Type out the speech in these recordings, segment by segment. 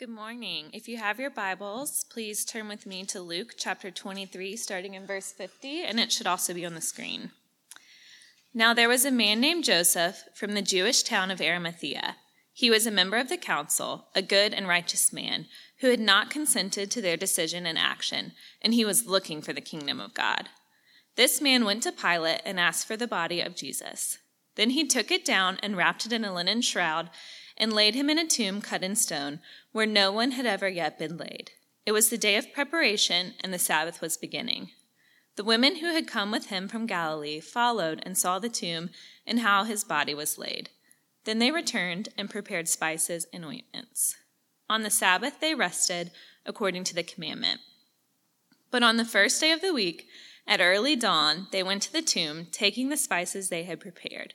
Good morning. If you have your Bibles, please turn with me to Luke chapter 23, starting in verse 50, and it should also be on the screen. Now there was a man named Joseph from the Jewish town of Arimathea. He was a member of the council, a good and righteous man, who had not consented to their decision and action, and he was looking for the kingdom of God. This man went to Pilate and asked for the body of Jesus. Then he took it down and wrapped it in a linen shroud and laid him in a tomb cut in stone, where no one had ever yet been laid. It was the day of preparation, and the Sabbath was beginning. The women who had come with him from Galilee followed and saw the tomb and how his body was laid. Then they returned and prepared spices and ointments. On the Sabbath they rested according to the commandment. But on the first day of the week, at early dawn, they went to the tomb, taking the spices they had prepared.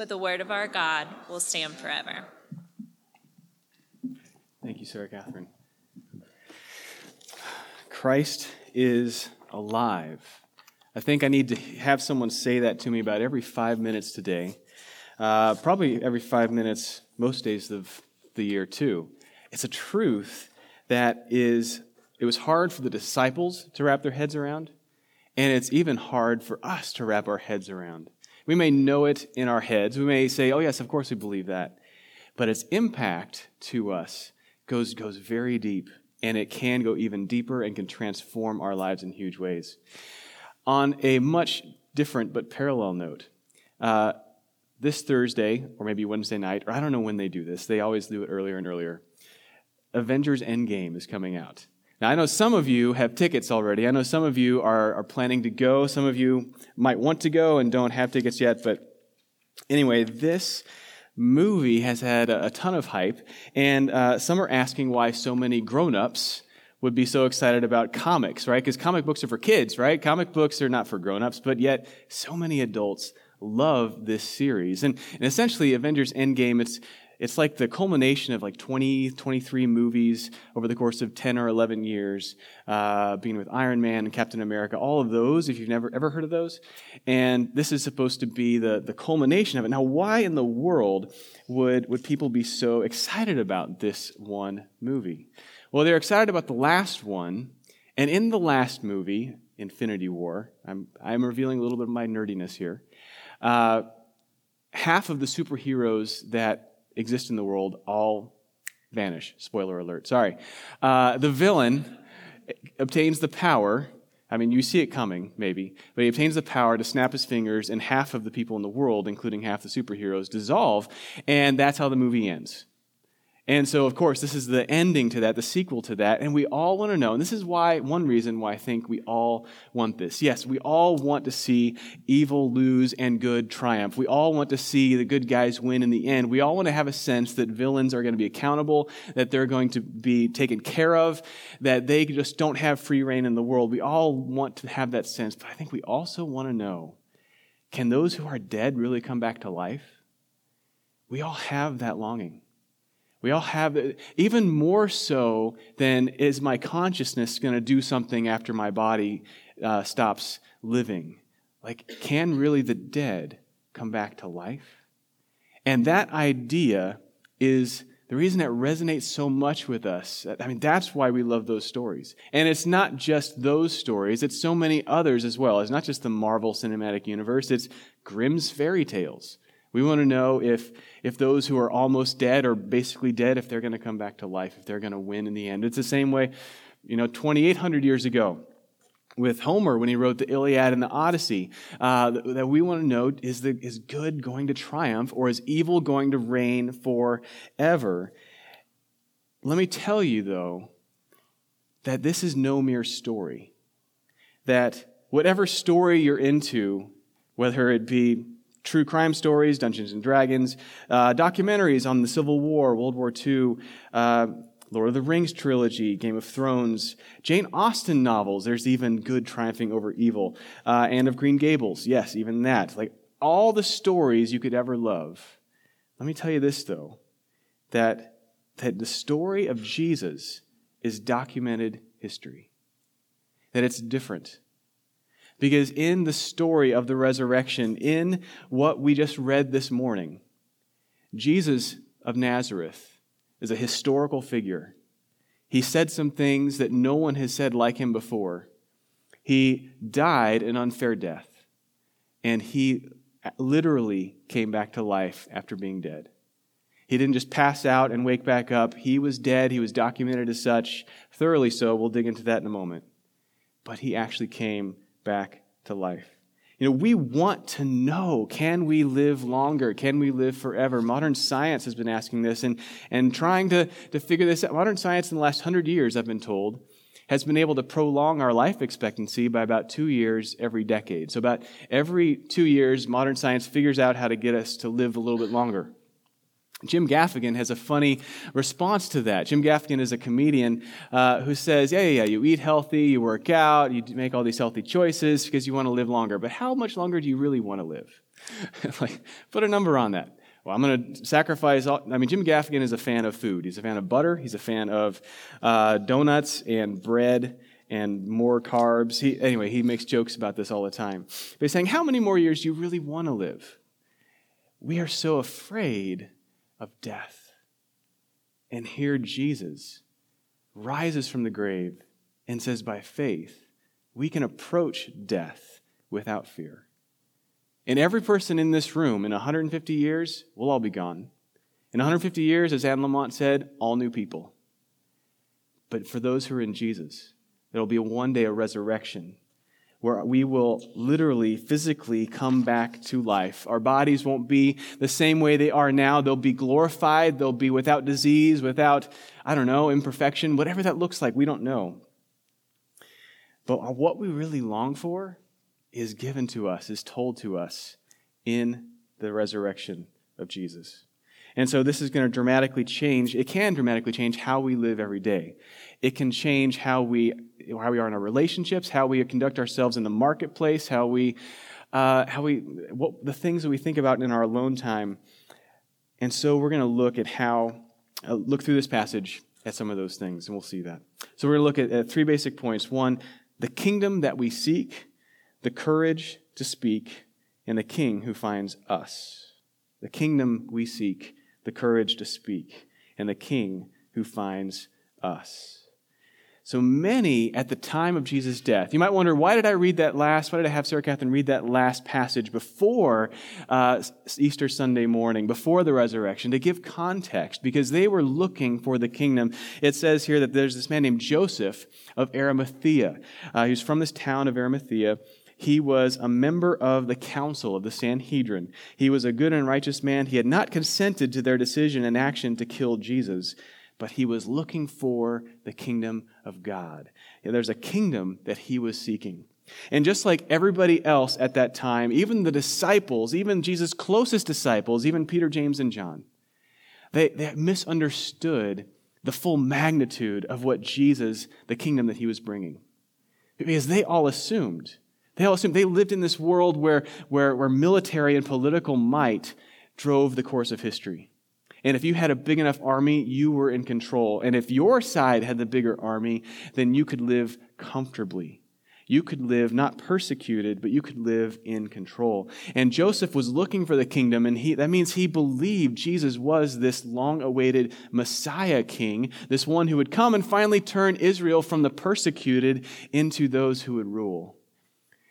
but the word of our God will stand forever. Thank you, Sarah Catherine. Christ is alive. I think I need to have someone say that to me about every five minutes today. Uh, probably every five minutes, most days of the year, too. It's a truth that is, it was hard for the disciples to wrap their heads around, and it's even hard for us to wrap our heads around. We may know it in our heads. We may say, oh, yes, of course we believe that. But its impact to us goes, goes very deep, and it can go even deeper and can transform our lives in huge ways. On a much different but parallel note, uh, this Thursday, or maybe Wednesday night, or I don't know when they do this, they always do it earlier and earlier. Avengers Endgame is coming out. Now, I know some of you have tickets already. I know some of you are, are planning to go. Some of you might want to go and don't have tickets yet. But anyway, this movie has had a, a ton of hype. And uh, some are asking why so many grown ups would be so excited about comics, right? Because comic books are for kids, right? Comic books are not for grown ups, but yet so many adults love this series. And, and essentially, Avengers Endgame, it's it's like the culmination of like 20, 23 movies over the course of 10 or 11 years, uh, being with Iron Man and Captain America, all of those, if you've never ever heard of those. And this is supposed to be the, the culmination of it. Now, why in the world would, would people be so excited about this one movie? Well, they're excited about the last one. And in the last movie, Infinity War, I'm, I'm revealing a little bit of my nerdiness here. Uh, half of the superheroes that exist in the world all vanish. Spoiler alert. Sorry. Uh, the villain obtains the power. I mean, you see it coming, maybe, but he obtains the power to snap his fingers, and half of the people in the world, including half the superheroes, dissolve, and that's how the movie ends. And so, of course, this is the ending to that, the sequel to that. And we all want to know, and this is why, one reason why I think we all want this. Yes, we all want to see evil lose and good triumph. We all want to see the good guys win in the end. We all want to have a sense that villains are going to be accountable, that they're going to be taken care of, that they just don't have free reign in the world. We all want to have that sense. But I think we also want to know can those who are dead really come back to life? We all have that longing. We all have even more so than is my consciousness going to do something after my body uh, stops living. Like, can really the dead come back to life? And that idea is the reason it resonates so much with us. I mean, that's why we love those stories. And it's not just those stories, it's so many others as well. It's not just the Marvel Cinematic Universe, it's Grimm's fairy tales We want to know if, if those who are almost dead or basically dead, if they're going to come back to life, if they're going to win in the end. It's the same way, you know, 2,800 years ago with Homer when he wrote the Iliad and the Odyssey, uh, that, we want to know is, the, is good going to triumph or is evil going to reign forever? Let me tell you, though, that this is no mere story. That whatever story you're into, whether it be true crime stories, Dungeons and Dragons, uh, documentaries on the Civil War, World War II, uh, Lord of the Rings trilogy, Game of Thrones, Jane Austen novels. There's even good triumphing over evil. Uh, Anne of Green Gables. Yes, even that. Like all the stories you could ever love. Let me tell you this, though, that, that the story of Jesus is documented history. That it's different. Because in the story of the resurrection, in what we just read this morning, Jesus of Nazareth is a historical figure. He said some things that no one has said like him before. He died an unfair death, and he literally came back to life after being dead. He didn't just pass out and wake back up. He was dead. He was documented as such, thoroughly so. We'll dig into that in a moment. But he actually came back to life. You know, we want to know can we live longer? Can we live forever? Modern science has been asking this and, and trying to, to figure this out. Modern science in the last hundred years, I've been told, has been able to prolong our life expectancy by about two years every decade. So, about every two years, modern science figures out how to get us to live a little bit longer. Jim Gaffigan has a funny response to that. Jim Gaffigan is a comedian uh, who says, yeah, yeah, yeah, you eat healthy, you work out, you make all these healthy choices because you want to live longer. But how much longer do you really want to live? like, put a number on that. Well, I'm going to sacrifice all. I mean, Jim Gaffigan is a fan of food. He's a fan of butter. He's a fan of uh, donuts and bread and more carbs. He, anyway, he makes jokes about this all the time. But he's saying, how many more years do you really want to live? We are so afraid of death. And here Jesus rises from the grave and says, by faith, we can approach death without fear. And every person in this room in 150 years we'll all be gone. In 150 years, as Anne Lamott said, all new people. But for those who are in Jesus, there will be one day a resurrection where we will literally, physically come back to life. Our bodies won't be the same way they are now. They'll be glorified. They'll be without disease, without, I don't know, imperfection, whatever that looks like. We don't know. But what we really long for is given to us, is told to us in the resurrection of Jesus. And so this is going to dramatically change, it can dramatically change how we live every day. It can change how we, how we are in our relationships, how we conduct ourselves in the marketplace, how we, uh, how we, what, the things that we think about in our alone time. And so we're going to look at how, uh, look through this passage at some of those things, and we'll see that. So we're going to look at, at three basic points. One, the kingdom that we seek, the courage to speak, and the king who finds us. The kingdom we seek, the courage to speak, and the king who finds us. So many at the time of Jesus' death. You might wonder, why did I read that last? Why did I have Sarah Catherine read that last passage before uh, Easter Sunday morning, before the resurrection, to give context? Because they were looking for the kingdom. It says here that there's this man named Joseph of Arimathea. Uh, he's from this town of Arimathea. He was a member of the council of the Sanhedrin. He was a good and righteous man. He had not consented to their decision and action to kill Jesus, but he was looking for the kingdom of God. There's a kingdom that he was seeking. And just like everybody else at that time, even the disciples, even Jesus' closest disciples, even Peter, James, and John, they, they misunderstood the full magnitude of what Jesus, the kingdom that he was bringing. Because they all assumed they all assumed they lived in this world where, where, where military and political might drove the course of history. And if you had a big enough army, you were in control. And if your side had the bigger army, then you could live comfortably. You could live not persecuted, but you could live in control. And Joseph was looking for the kingdom, and he, that means he believed Jesus was this long awaited Messiah king, this one who would come and finally turn Israel from the persecuted into those who would rule.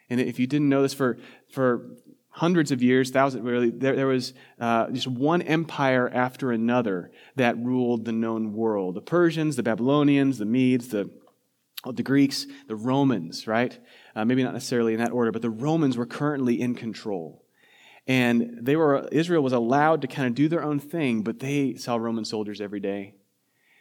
And if you didn't know this, for, for hundreds of years, thousands, really, there, there was uh, just one empire after another that ruled the known world. The Persians, the Babylonians, the Medes, the, the Greeks, the Romans, right? Uh, maybe not necessarily in that order, but the Romans were currently in control. And they were, Israel was allowed to kind of do their own thing, but they saw Roman soldiers every day.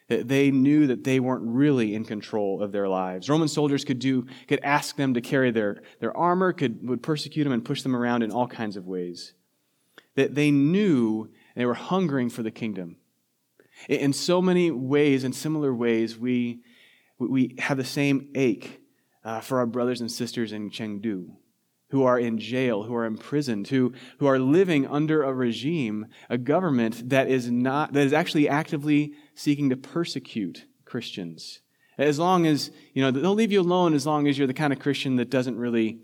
That they knew that they weren't really in control of their lives. Roman soldiers could do, could ask them to carry their, their armor, could, would persecute them and push them around in all kinds of ways. That they knew they were hungering for the kingdom. In so many ways, in similar ways, we, we have the same ache uh, for our brothers and sisters in Chengdu who are in jail, who are imprisoned, who, who are living under a regime, a government that is not, that is actually actively seeking to persecute Christians. As long as, you know, they'll leave you alone as long as you're the kind of Christian that doesn't really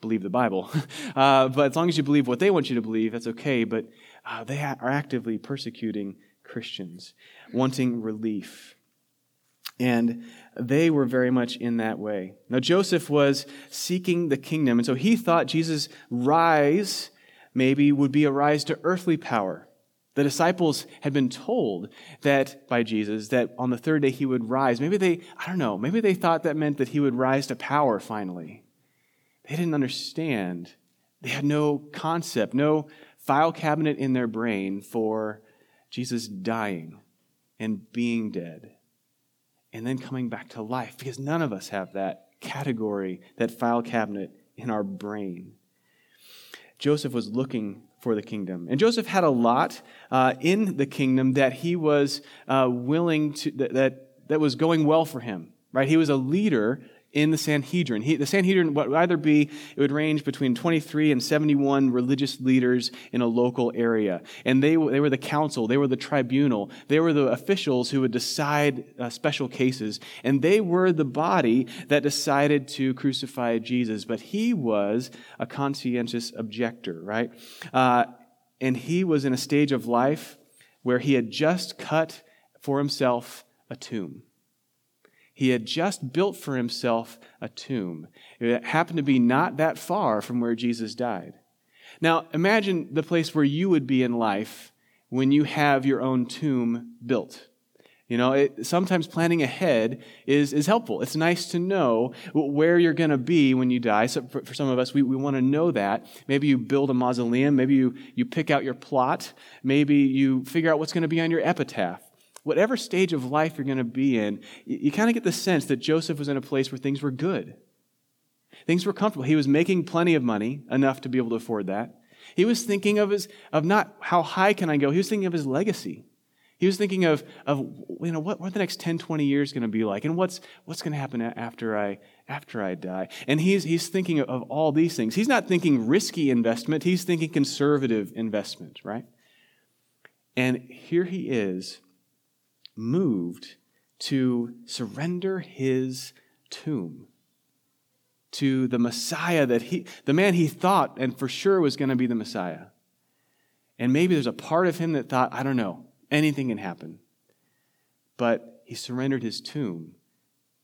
believe the Bible. Uh, but as long as you believe what they want you to believe, that's okay. But uh, they are actively persecuting Christians, wanting relief. And they were very much in that way. Now, Joseph was seeking the kingdom, and so he thought Jesus' rise maybe would be a rise to earthly power. The disciples had been told that by Jesus that on the third day he would rise. Maybe they, I don't know, maybe they thought that meant that he would rise to power finally. They didn't understand. They had no concept, no file cabinet in their brain for Jesus dying and being dead and then coming back to life because none of us have that category, that file cabinet in our brain. Joseph was looking for the kingdom. And Joseph had a lot uh, in the kingdom that he was uh, willing to, that, that, that was going well for him, right? He was a leader in the Sanhedrin. He, the Sanhedrin would either be, it would range between 23 and 71 religious leaders in a local area. And they, they were the council, they were the tribunal, they were the officials who would decide uh, special cases. And they were the body that decided to crucify Jesus. But he was a conscientious objector, right? Uh, and he was in a stage of life where he had just cut for himself a tomb. He had just built for himself a tomb. It happened to be not that far from where Jesus died. Now, imagine the place where you would be in life when you have your own tomb built. You know, it, sometimes planning ahead is, is helpful. It's nice to know where you're going to be when you die. So for, for some of us, we, we want to know that. Maybe you build a mausoleum. Maybe you, you pick out your plot. Maybe you figure out what's going to be on your epitaph whatever stage of life you're going to be in, you, kind of get the sense that Joseph was in a place where things were good. Things were comfortable. He was making plenty of money, enough to be able to afford that. He was thinking of his of not how high can I go. He was thinking of his legacy. He was thinking of, of you know what, what the next 10, 20 years going to be like, and what's what's going to happen after I after I die. And he's he's thinking of all these things. He's not thinking risky investment. He's thinking conservative investment, right? And here he is moved to surrender his tomb to the Messiah that he, the man he thought and for sure was going to be the Messiah. And maybe there's a part of him that thought, I don't know, anything can happen. But he surrendered his tomb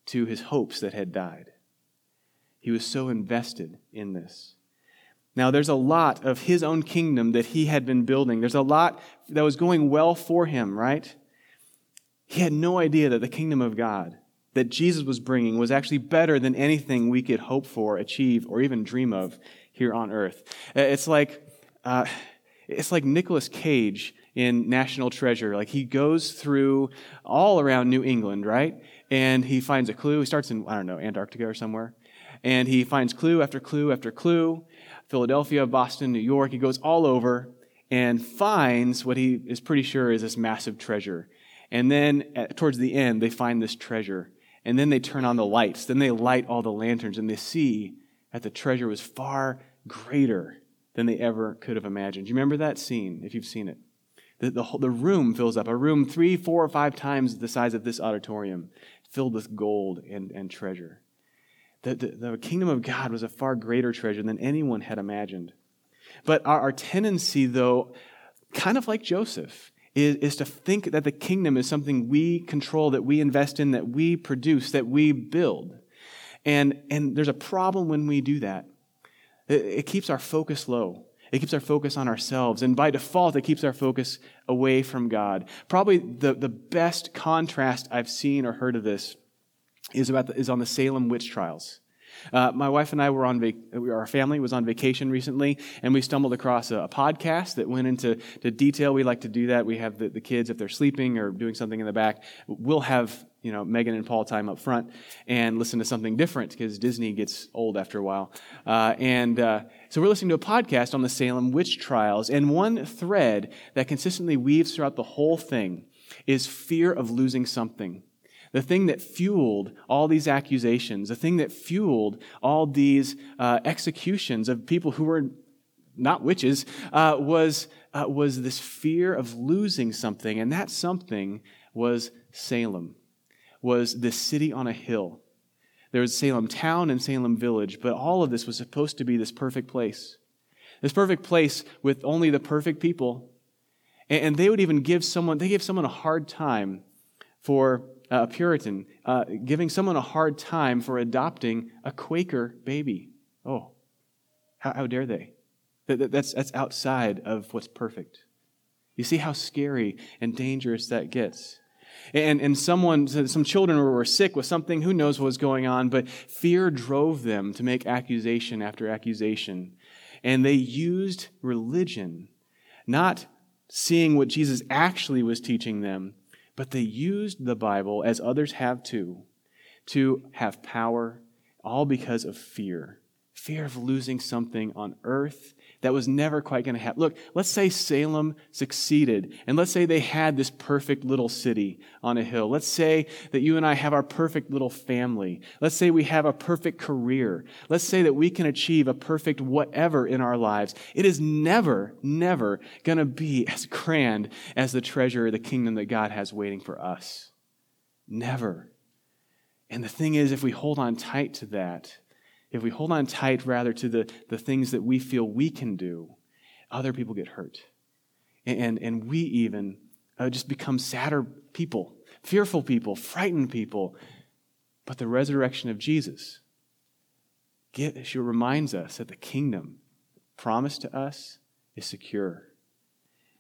to his hopes that had died. He was so invested in this. Now, there's a lot of his own kingdom that he had been building. There's a lot that was going well for him, right? He had no idea that the kingdom of God that Jesus was bringing was actually better than anything we could hope for, achieve, or even dream of here on earth. Uh, it's like, uh, it's like Nicolas Cage in National Treasure. Like he goes through all around New England, right? And he finds a clue. He starts in, I don't know, Antarctica or somewhere. And he finds clue after clue after clue. Philadelphia, Boston, New York. He goes all over and finds what he is pretty sure is this massive treasure. And then at, towards the end, they find this treasure. And then they turn on the lights. Then they light all the lanterns and they see that the treasure was far greater than they ever could have imagined. You remember that scene if you've seen it? The, the, the room fills up, a room three, four, or five times the size of this auditorium, filled with gold and, and treasure. The, the, the kingdom of God was a far greater treasure than anyone had imagined. But our, our tendency, though, kind of like Joseph, is, is to think that the kingdom is something we control, that we invest in, that we produce, that we build. And, and there's a problem when we do that. It, it keeps our focus low. It keeps our focus on ourselves. And by default, it keeps our focus away from God. Probably the, the best contrast I've seen or heard of this is, about the, is on the Salem witch trials. Uh, my wife and I were on, vac- our family was on vacation recently, and we stumbled across a, a, podcast that went into to detail. We like to do that. We have the, the kids, if they're sleeping or doing something in the back, we'll have you know Megan and Paul time up front and listen to something different because Disney gets old after a while. Uh, and uh, so we're listening to a podcast on the Salem witch trials, and one thread that consistently weaves throughout the whole thing is fear of losing something the thing that fueled all these accusations, the thing that fueled all these uh, executions of people who were not witches, uh, was, uh, was this fear of losing something. And that something was Salem, was this city on a hill. There was Salem town and Salem village, but all of this was supposed to be this perfect place. This perfect place with only the perfect people. And they would even give someone, they gave someone a hard time for a Puritan, uh, giving someone a hard time for adopting a Quaker baby. Oh, how, how dare they? That, that's, that's outside of what's perfect. You see how scary and dangerous that gets. And, and someone, some children were sick with something, who knows what was going on, but fear drove them to make accusation after accusation. And they used religion, not seeing what Jesus actually was teaching them, but they used the Bible, as others have too, to have power, all because of fear fear of losing something on earth that was never quite going to happen. Look, let's say Salem succeeded, and let's say they had this perfect little city on a hill. Let's say that you and I have our perfect little family. Let's say we have a perfect career. Let's say that we can achieve a perfect whatever in our lives. It is never, never going to be as grand as the treasure, the kingdom that God has waiting for us. Never. And the thing is, if we hold on tight to that, if we hold on tight rather to the, the things that we feel we can do, other people get hurt. And, and we even uh, just become sadder people, fearful people, frightened people. But the resurrection of Jesus, get, she reminds us that the kingdom promised to us is secure,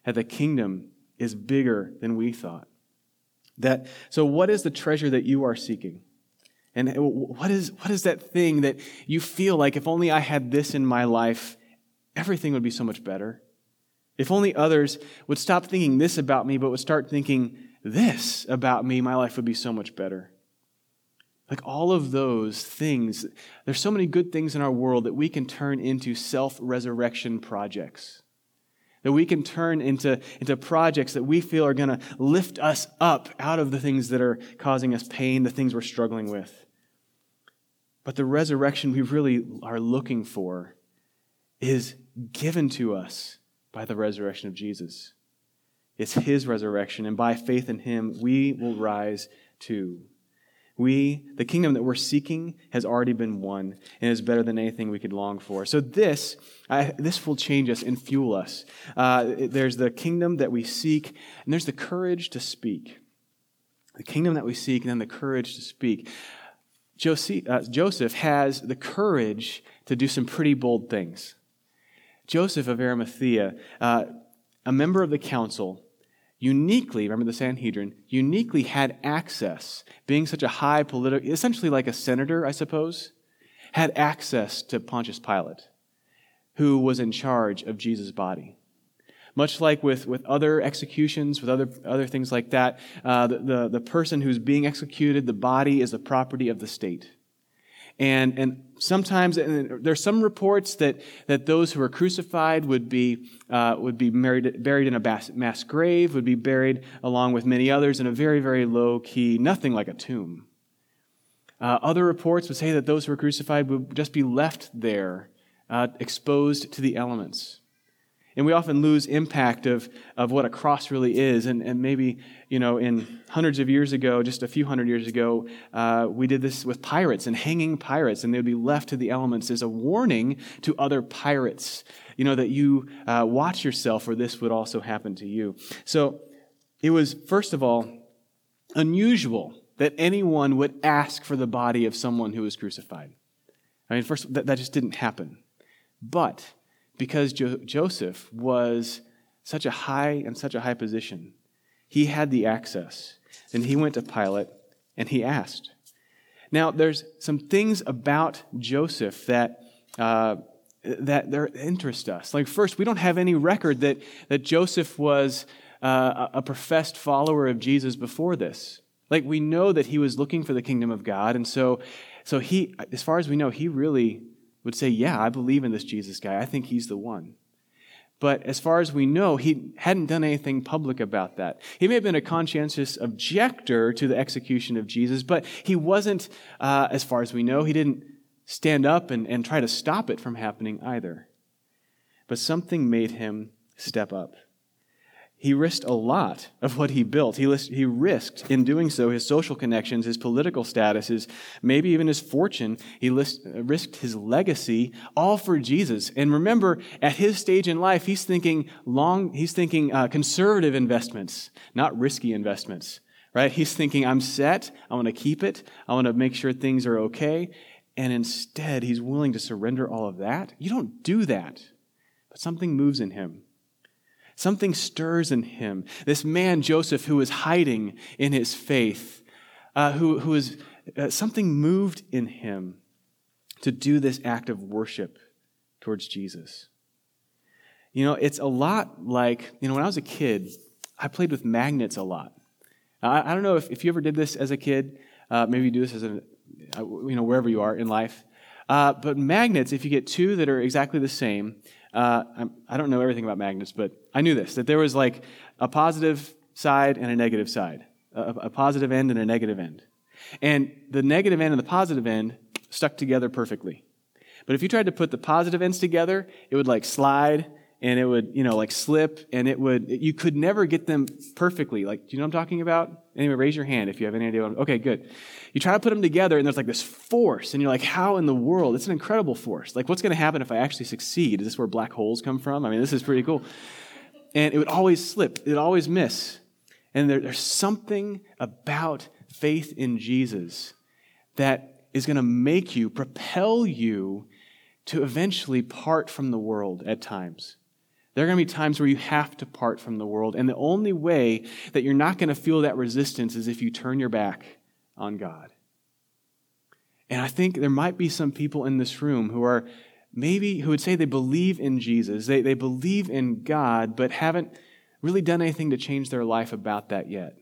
that the kingdom is bigger than we thought. That, so, what is the treasure that you are seeking? And what is, what is that thing that you feel like if only I had this in my life, everything would be so much better? If only others would stop thinking this about me, but would start thinking this about me, my life would be so much better. Like all of those things, there's so many good things in our world that we can turn into self resurrection projects. That we can turn into, into projects that we feel are going to lift us up out of the things that are causing us pain, the things we're struggling with. But the resurrection we really are looking for is given to us by the resurrection of Jesus. It's his resurrection, and by faith in him, we will rise too. We, the kingdom that we're seeking, has already been won and is better than anything we could long for. So this, I, this will change us and fuel us. Uh, there's the kingdom that we seek, and there's the courage to speak. The kingdom that we seek, and then the courage to speak. Uh, Joseph has the courage to do some pretty bold things. Joseph of Arimathea, uh, a member of the council, uniquely, remember the Sanhedrin, uniquely had access, being such a high political, essentially like a senator, I suppose, had access to Pontius Pilate, who was in charge of Jesus' body. Much like with, with other executions, with other, other things like that, uh, the, the, the person who's being executed, the body is the property of the state. And, and sometimes and there's some reports that, that those who were crucified would be, uh, would be married, buried in a mass, mass grave, would be buried along with many others in a very, very low key, nothing like a tomb. Uh, other reports would say that those who were crucified would just be left there, uh, exposed to the elements. And we often lose impact of, of what a cross really is. And, and maybe, you know, in hundreds of years ago, just a few hundred years ago, uh, we did this with pirates and hanging pirates, and they'd be left to the elements as a warning to other pirates, you know, that you uh, watch yourself or this would also happen to you. So it was, first of all, unusual that anyone would ask for the body of someone who was crucified. I mean, first, that, that just didn't happen. But because jo- Joseph was such a high and such a high position, he had the access. And he went to Pilate and he asked. Now, there's some things about Joseph that, uh, that interest us. Like, first, we don't have any record that, that Joseph was uh, a professed follower of Jesus before this. Like, we know that he was looking for the kingdom of God. And so, so he, as far as we know, he really would say, Yeah, I believe in this Jesus guy. I think he's the one. But as far as we know, he hadn't done anything public about that. He may have been a conscientious objector to the execution of Jesus, but he wasn't, uh, as far as we know, he didn't stand up and, and try to stop it from happening either. But something made him step up he risked a lot of what he built. He, he risked, in doing so, his social connections, his political status, his, maybe even his fortune. He list, risked his legacy, all for Jesus. And remember, at his stage in life, he's thinking long, he's thinking uh, conservative investments, not risky investments, right? He's thinking, I'm set. I want to keep it. I want to make sure things are okay. And instead, he's willing to surrender all of that. You don't do that. But something moves in him. Something stirs in him. This man, Joseph, who was hiding in his faith, uh, who, who is, uh, something moved in him to do this act of worship towards Jesus. You know, it's a lot like, you know, when I was a kid, I played with magnets a lot. I, I don't know if, if you ever did this as a kid. Uh, maybe you do this as a, uh, you know, wherever you are in life. Uh, but magnets, if you get two that are exactly the same, uh, I don't know everything about magnets, but I knew this that there was like a positive side and a negative side, a, a positive end and a negative end. And the negative end and the positive end stuck together perfectly. But if you tried to put the positive ends together, it would like slide and it would, you know, like slip and it would, you could never get them perfectly. Like, do you know what I'm talking about? Anyway, raise your hand if you have any idea. okay, good. You try to put them together and there's like this force and you're like, how in the world? It's an incredible force. Like, what's going to happen if I actually succeed? Is this where black holes come from? I mean, this is pretty cool. And it would always slip. It would always miss. And there, there's something about faith in Jesus that is going to make you, propel you to eventually part from the world at times. There are going to be times where you have to part from the world. And the only way that you're not going to feel that resistance is if you turn your back on God. And I think there might be some people in this room who are maybe, who would say they believe in Jesus, they, they believe in God, but haven't really done anything to change their life about that yet.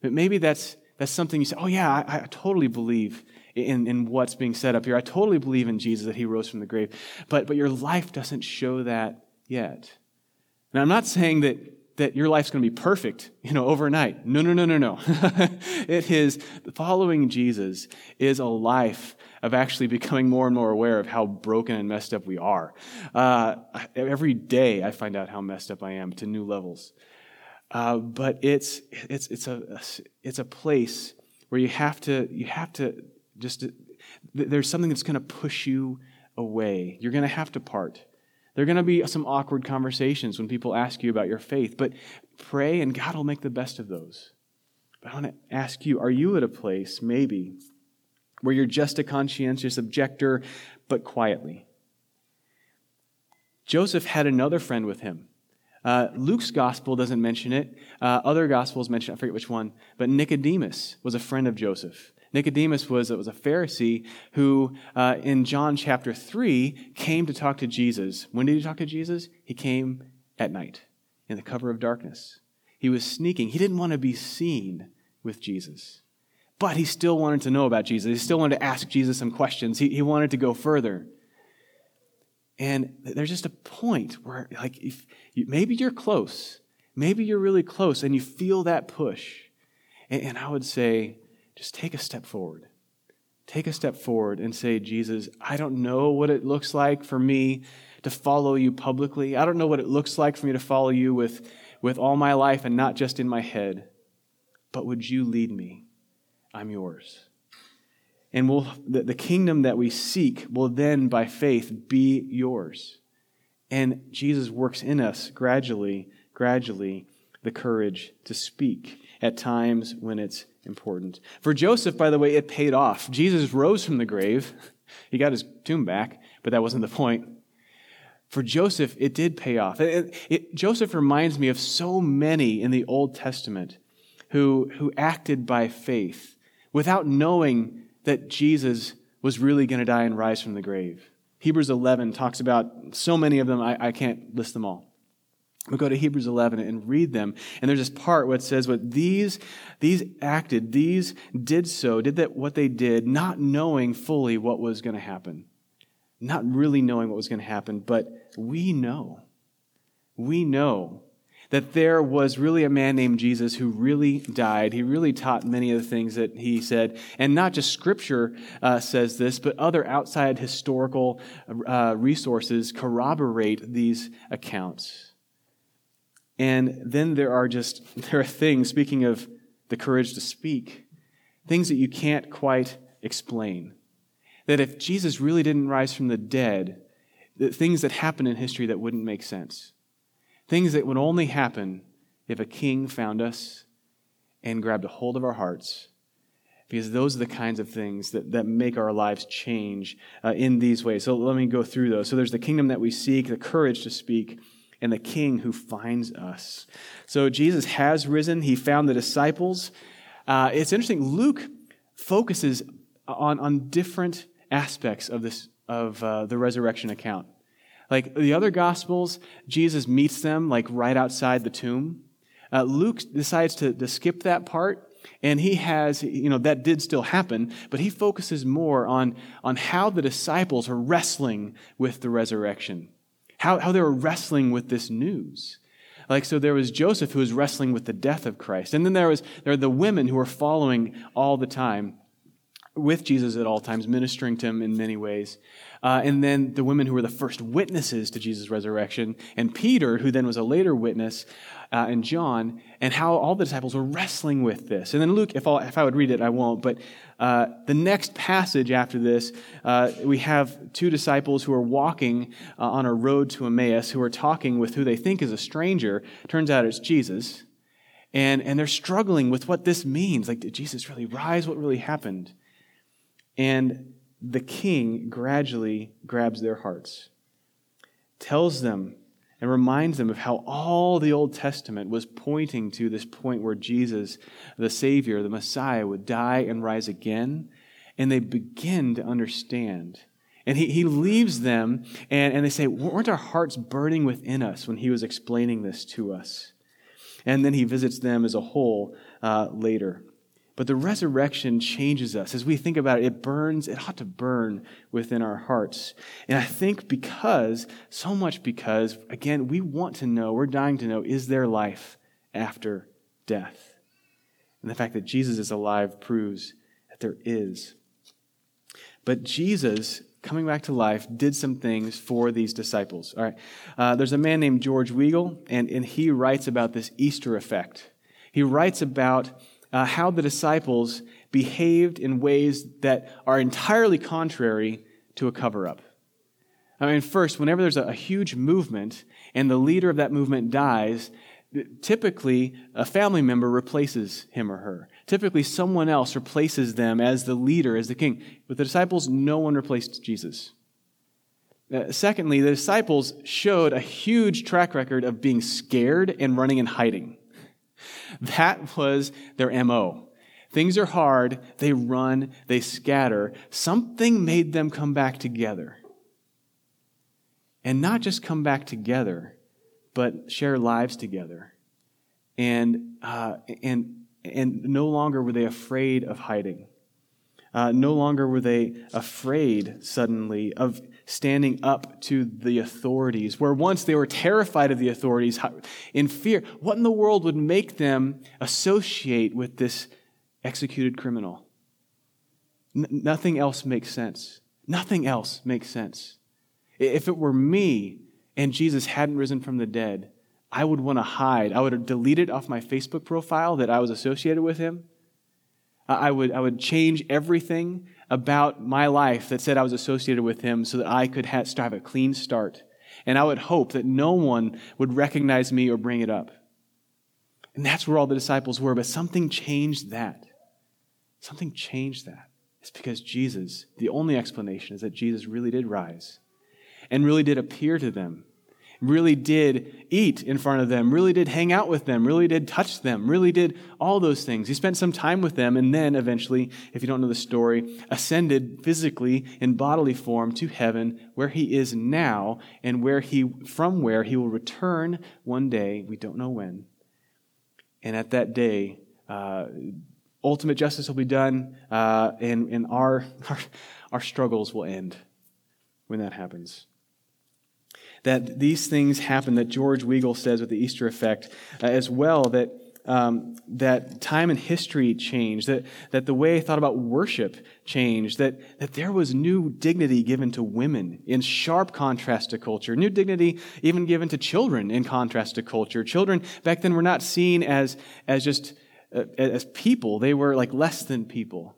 But maybe that's, that's something you say, oh, yeah, I, I totally believe in, in what's being said up here. I totally believe in Jesus that he rose from the grave. But, but your life doesn't show that yet. And I'm not saying that, that your life's going to be perfect, you know, overnight. No, no, no, no, no. it is, following Jesus is a life of actually becoming more and more aware of how broken and messed up we are. Uh, every day I find out how messed up I am to new levels. Uh, but it's, it's, it's, a, it's a place where you have to, you have to just, there's something that's going to push you away. You're going to have to part. There are going to be some awkward conversations when people ask you about your faith, but pray and God will make the best of those. But I want to ask you are you at a place, maybe, where you're just a conscientious objector, but quietly? Joseph had another friend with him. Uh, Luke's gospel doesn't mention it. Uh, other gospels mention it. I forget which one. But Nicodemus was a friend of Joseph. Nicodemus was, was a Pharisee who, uh, in John chapter 3, came to talk to Jesus. When did he talk to Jesus? He came at night in the cover of darkness. He was sneaking. He didn't want to be seen with Jesus. But he still wanted to know about Jesus. He still wanted to ask Jesus some questions. He, he wanted to go further. And there's just a point where, like, if you, maybe you're close, maybe you're really close, and you feel that push. And, and I would say, just take a step forward. Take a step forward and say, Jesus, I don't know what it looks like for me to follow you publicly. I don't know what it looks like for me to follow you with, with all my life and not just in my head. But would you lead me? I'm yours. And we'll, the, the kingdom that we seek will then, by faith, be yours. And Jesus works in us gradually, gradually, the courage to speak at times when it's important. For Joseph, by the way, it paid off. Jesus rose from the grave. He got his tomb back, but that wasn't the point. For Joseph, it did pay off. It, it, Joseph reminds me of so many in the Old Testament who, who acted by faith without knowing that Jesus was really going to die and rise from the grave. Hebrews 11 talks about so many of them, I, I can't list them all. We'll go to Hebrews 11 and read them. And there's this part where it says, what these, these acted, these did so, did that what they did, not knowing fully what was going to happen. Not really knowing what was going to happen, but we know. We know that there was really a man named Jesus who really died. He really taught many of the things that he said. And not just scripture uh, says this, but other outside historical uh, resources corroborate these accounts. And then there are just, there are things, speaking of the courage to speak, things that you can't quite explain. That if Jesus really didn't rise from the dead, that things that happen in history that wouldn't make sense. Things that would only happen if a king found us and grabbed a hold of our hearts. Because those are the kinds of things that, that make our lives change uh, in these ways. So let me go through those. So there's the kingdom that we seek, the courage to speak, and the king who finds us. So Jesus has risen. He found the disciples. Uh, it's interesting. Luke focuses on, on different aspects of this of uh, the resurrection account. Like the other gospels, Jesus meets them like right outside the tomb. Uh, Luke decides to, to skip that part and he has, you know, that did still happen, but he focuses more on, on how the disciples are wrestling with the resurrection how, how they were wrestling with this news. Like, so there was Joseph who was wrestling with the death of Christ. And then there was, there were the women who were following all the time with Jesus at all times, ministering to him in many ways. Uh, and then the women who were the first witnesses to Jesus' resurrection, and Peter, who then was a later witness, uh, and John, and how all the disciples were wrestling with this. And then Luke, if, if I would read it, I won't, but uh, the next passage after this, uh, we have two disciples who are walking uh, on a road to Emmaus who are talking with who they think is a stranger. Turns out it's Jesus. And, and they're struggling with what this means. Like, did Jesus really rise? What really happened? And the king gradually grabs their hearts, tells them and reminds them of how all the Old Testament was pointing to this point where Jesus, the Savior, the Messiah, would die and rise again. And they begin to understand. And he, he leaves them, and, and they say, Weren't our hearts burning within us when he was explaining this to us? And then he visits them as a whole uh, later. But the resurrection changes us. As we think about it, it burns, it ought to burn within our hearts. And I think because, so much because, again, we want to know, we're dying to know, is there life after death? And the fact that Jesus is alive proves that there is. But Jesus, coming back to life, did some things for these disciples. All right. Uh, there's a man named George Weigel, and, and he writes about this Easter effect. He writes about uh, how the disciples behaved in ways that are entirely contrary to a cover up. I mean, first, whenever there's a, a huge movement and the leader of that movement dies, typically a family member replaces him or her. Typically, someone else replaces them as the leader, as the king. With the disciples, no one replaced Jesus. Uh, secondly, the disciples showed a huge track record of being scared and running and hiding. That was their MO. Things are hard, they run, they scatter. Something made them come back together. And not just come back together, but share lives together. And, uh, and, and no longer were they afraid of hiding. Uh, no longer were they afraid suddenly of standing up to the authorities, where once they were terrified of the authorities in fear. What in the world would make them associate with this executed criminal? N- nothing else makes sense. Nothing else makes sense. If it were me and Jesus hadn't risen from the dead, I would want to hide. I would have deleted off my Facebook profile that I was associated with him. I would, I would change everything about my life that said I was associated with him so that I could have, have a clean start. And I would hope that no one would recognize me or bring it up. And that's where all the disciples were. But something changed that. Something changed that. It's because Jesus, the only explanation is that Jesus really did rise. and really did appear to them, really did eat in front of them, really did hang out with them, really did touch them, really did all those things. He spent some time with them and then eventually, if you don't know the story, ascended physically in bodily form to heaven where he is now and where he from where he will return one day, we don't know when. And at that day, uh, ultimate justice will be done, uh, and, and our, our, our struggles will end when that happens. That these things happen, that George Weigel says with the Easter effect, uh, as well, that, um, that time and history changed, that, that the way I thought about worship changed, that, that there was new dignity given to women in sharp contrast to culture, new dignity even given to children in contrast to culture. Children back then were not seen as, as just uh, as people, they were like less than people.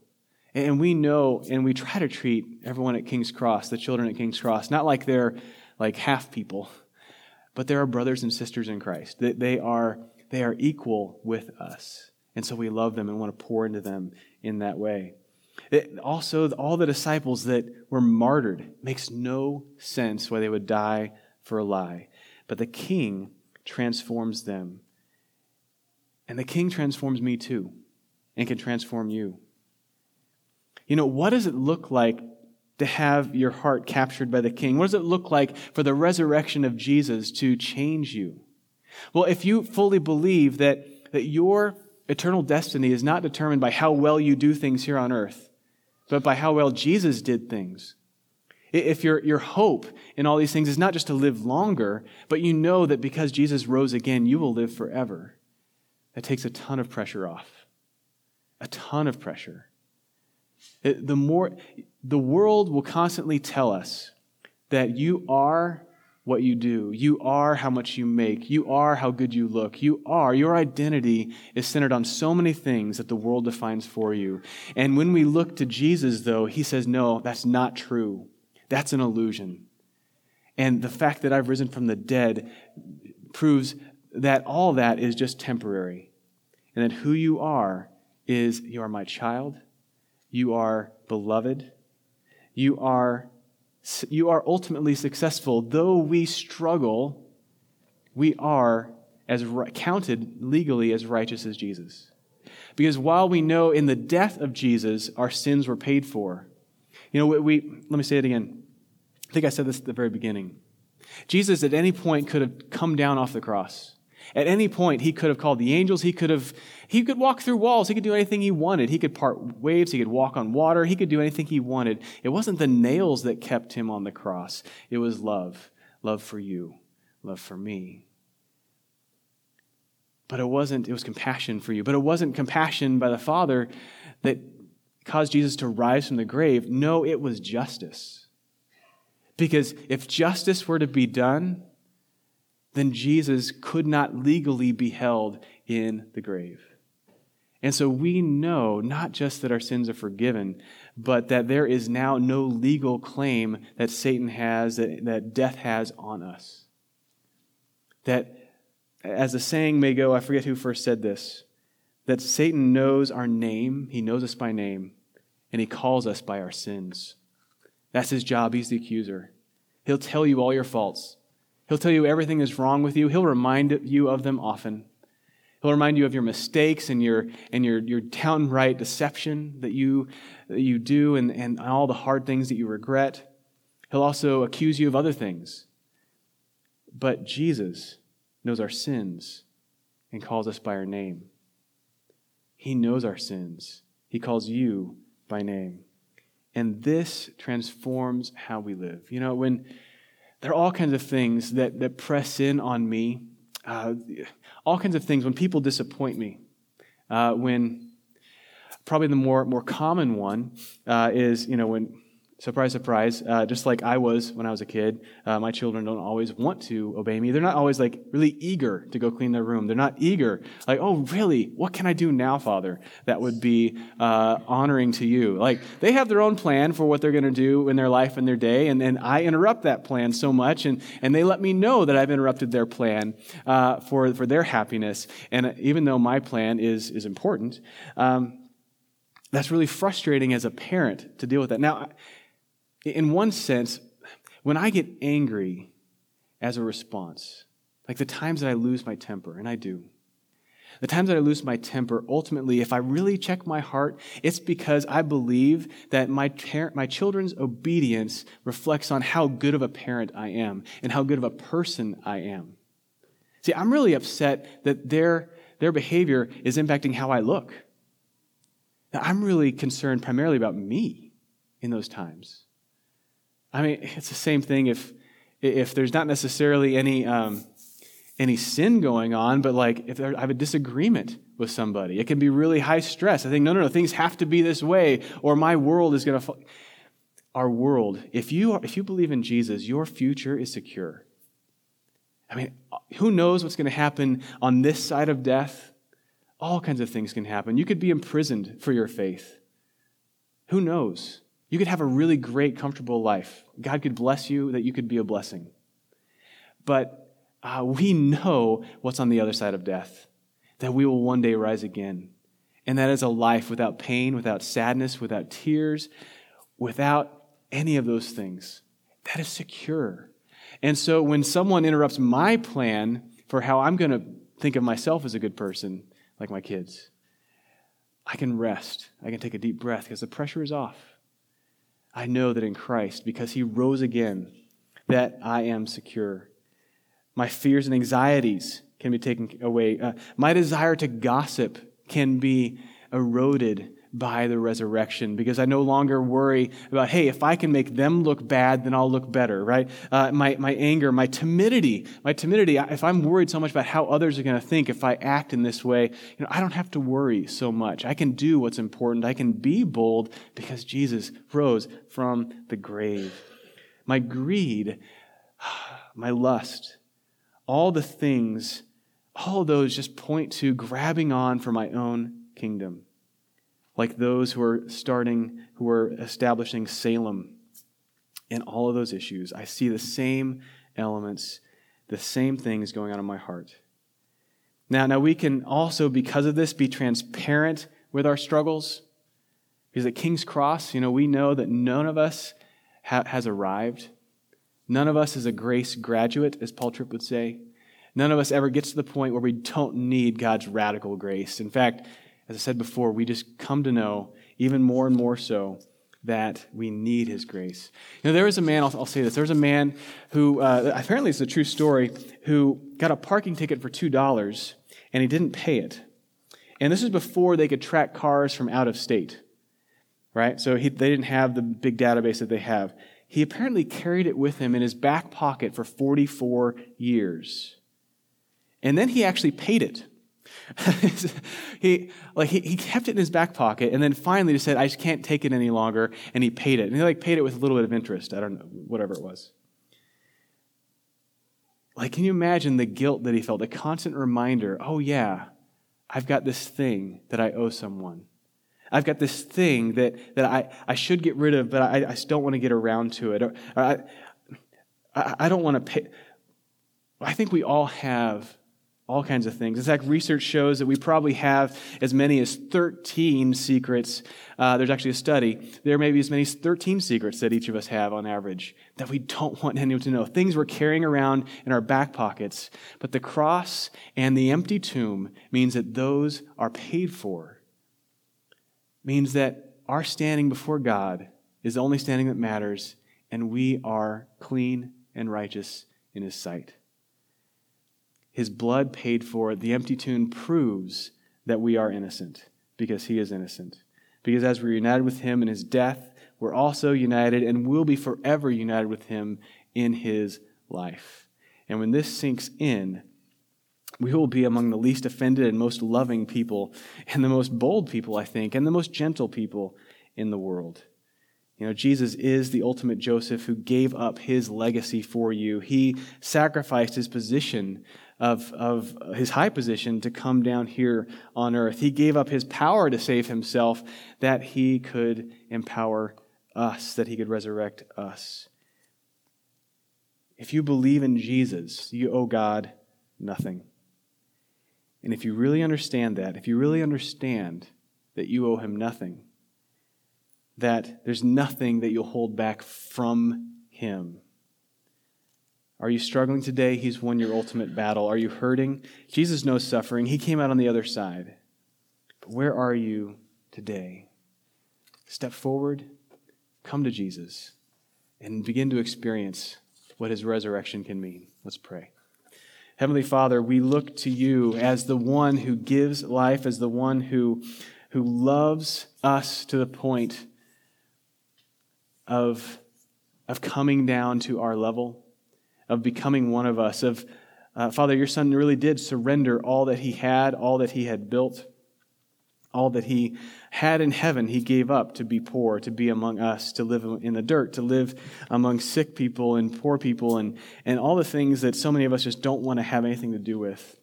And we know and we try to treat everyone at King's Cross, the children at King's Cross, not like they're like half people, but they're our brothers and sisters in Christ. They are, they are equal with us. And so we love them and want to pour into them in that way. It, also, all the disciples that were martyred makes no sense why they would die for a lie. But the king transforms them. And the king transforms me too and can transform you. You know, what does it look like to have your heart captured by the King? What does it look like for the resurrection of Jesus to change you? Well, if you fully believe that, that your eternal destiny is not determined by how well you do things here on earth, but by how well Jesus did things, if your, your hope in all these things is not just to live longer, but you know that because Jesus rose again, you will live forever, that takes a ton of pressure off. A ton of pressure. The more the world will constantly tell us that you are what you do. You are how much you make. You are how good you look. You are. Your identity is centered on so many things that the world defines for you. And when we look to Jesus, though, he says, no, that's not true. That's an illusion. And the fact that I've risen from the dead proves that all that is just temporary. And that who you are is you are my child. You are beloved. You are, you are ultimately successful. Though we struggle, we are as counted legally as righteous as Jesus. Because while we know in the death of Jesus our sins were paid for, you know, we, we let me say it again. I think I said this at the very beginning. Jesus at any point could have come down off the cross. At any point, he could have called the angels. He could have, he could walk through walls. He could do anything he wanted. He could part waves. He could walk on water. He could do anything he wanted. It wasn't the nails that kept him on the cross. It was love. Love for you. Love for me. But it wasn't, it was compassion for you. But it wasn't compassion by the Father that caused Jesus to rise from the grave. No, it was justice. Because if justice were to be done, then Jesus could not legally be held in the grave. And so we know not just that our sins are forgiven, but that there is now no legal claim that Satan has, that, that death has on us. That, as the saying may go, I forget who first said this, that Satan knows our name, he knows us by name, and he calls us by our sins. That's his job. He's the accuser. He'll tell you all your faults. He'll tell you everything is wrong with you. He'll remind you of them often. He'll remind you of your mistakes and your, and your, your downright deception that you, that you do and, and all the hard things that you regret. He'll also accuse you of other things. But Jesus knows our sins and calls us by our name. He knows our sins. He calls you by name. And this transforms how we live. You know, when there are all kinds of things that, that press in on me, uh, all kinds of things when people disappoint me. Uh, when probably the more, more common one uh, is, you know, when Surprise, surprise. Uh, just like I was when I was a kid, uh, my children don't always want to obey me. They're not always like really eager to go clean their room. They're not eager, like, oh, really? What can I do now, Father? That would be uh, honoring to you. Like, they have their own plan for what they're going to do in their life and their day, and then I interrupt that plan so much, and, and they let me know that I've interrupted their plan uh, for, for their happiness. And even though my plan is, is important, um, that's really frustrating as a parent to deal with that. Now, in one sense, when I get angry as a response, like the times that I lose my temper, and I do, the times that I lose my temper, ultimately, if I really check my heart, it's because I believe that my, my children's obedience reflects on how good of a parent I am and how good of a person I am. See, I'm really upset that their, their behavior is impacting how I look. Now, I'm really concerned primarily about me in those times. I mean, it's the same thing if, if there's not necessarily any. Um, any sin going on, but like if I have a disagreement with somebody, it can be really high stress. I think, no, no, no, things have to be this way, or my world is going to. Fall. Our world, if you, are, if you believe in Jesus, your future is secure. I mean, who knows what's going to happen on this side of death? All kinds of things can happen. You could be imprisoned for your faith. Who knows? You could have a really great, comfortable life. God could bless you that you could be a blessing. But uh, we know what's on the other side of death, that we will one day rise again. And that is a life without pain, without sadness, without tears, without any of those things. That is secure. And so when someone interrupts my plan for how I'm going to think of myself as a good person, like my kids, I can rest. I can take a deep breath because the pressure is off. I know that in Christ, because he rose again, that I am secure. My fears and anxieties can be taken away. Uh, my desire to gossip can be eroded by the resurrection because I no longer worry about, hey, if I can make them look bad, then I'll look better, right? Uh, my, my anger, my timidity, my timidity, if I'm worried so much about how others are going to think if I act in this way, you know, I don't have to worry so much. I can do what's important. I can be bold because Jesus rose from the grave. My greed, my lust, all the things, all those just point to grabbing on for my own kingdom. Like those who are starting, who are establishing Salem. In all of those issues, I see the same elements, the same things going on in my heart. Now, now we can also, because of this, be transparent with our struggles. Because at King's Cross, you know, we know that none of us ha- has arrived. None of us is a grace graduate, as Paul Tripp would say. None of us ever gets to the point where we don't need God's radical grace. In fact, as I said before, we just come to know, even more and more so, that we need his grace. You know, there was a man, I'll, I'll say this, there was a man who, uh, apparently it's a true story, who got a parking ticket for $2 and he didn't pay it. And this is before they could track cars from out of state, right? So he, they didn't have the big database that they have he apparently carried it with him in his back pocket for 44 years. And then he actually paid it. he, like, he, he kept it in his back pocket and then finally just said, I just can't take it any longer. And he paid it. And he like paid it with a little bit of interest. I don't know, whatever it was. Like, can you imagine the guilt that he felt? The constant reminder, oh, yeah, I've got this thing that I owe someone. I've got this thing that, that I, I should get rid of, but I, I don't want to get around to it. Or, I, I, I don't want to pay. I think we all have all kinds of things. In fact, research shows that we probably have as many as 13 secrets. Uh, there's actually a study. There may be as many as 13 secrets that each of us have on average that we don't want anyone to know. Things we're carrying around in our back pockets. But the cross and the empty tomb means that those are paid for means that our standing before God is the only standing that matters, and we are clean and righteous in His sight. His blood paid for it. The empty tomb proves that we are innocent because He is innocent. Because as we're united with Him in His death, we're also united and will be forever united with Him in His life. And when this sinks in, we will be among the least offended and most loving people, and the most bold people, I think, and the most gentle people in the world. You know, Jesus is the ultimate Joseph who gave up his legacy for you. He sacrificed his position of, of his high position to come down here on earth. He gave up his power to save himself that he could empower us, that he could resurrect us. If you believe in Jesus, you owe God nothing. And if you really understand that, if you really understand that you owe him nothing, that there's nothing that you'll hold back from him, Are you struggling today? He's won your ultimate battle. Are you hurting? Jesus knows suffering. He came out on the other side. But where are you today? Step forward, come to Jesus, and begin to experience what his resurrection can mean. Let's pray. Heavenly Father, we look to you as the one who gives life, as the one who, who loves us to the point of, of coming down to our level, of becoming one of us. Of uh, Father, your Son really did surrender all that he had, all that he had built, all that he had in heaven, he gave up to be poor, to be among us, to live in the dirt, to live among sick people and poor people, and, and all the things that so many of us just don't want to have anything to do with.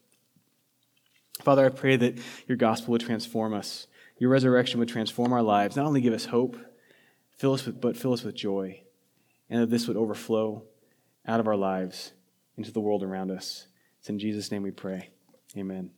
Father, I pray that your gospel would transform us. Your resurrection would transform our lives, not only give us hope, fill us with, but fill us with joy, and that this would overflow out of our lives into the world around us. It's in Jesus' name we pray. Amen.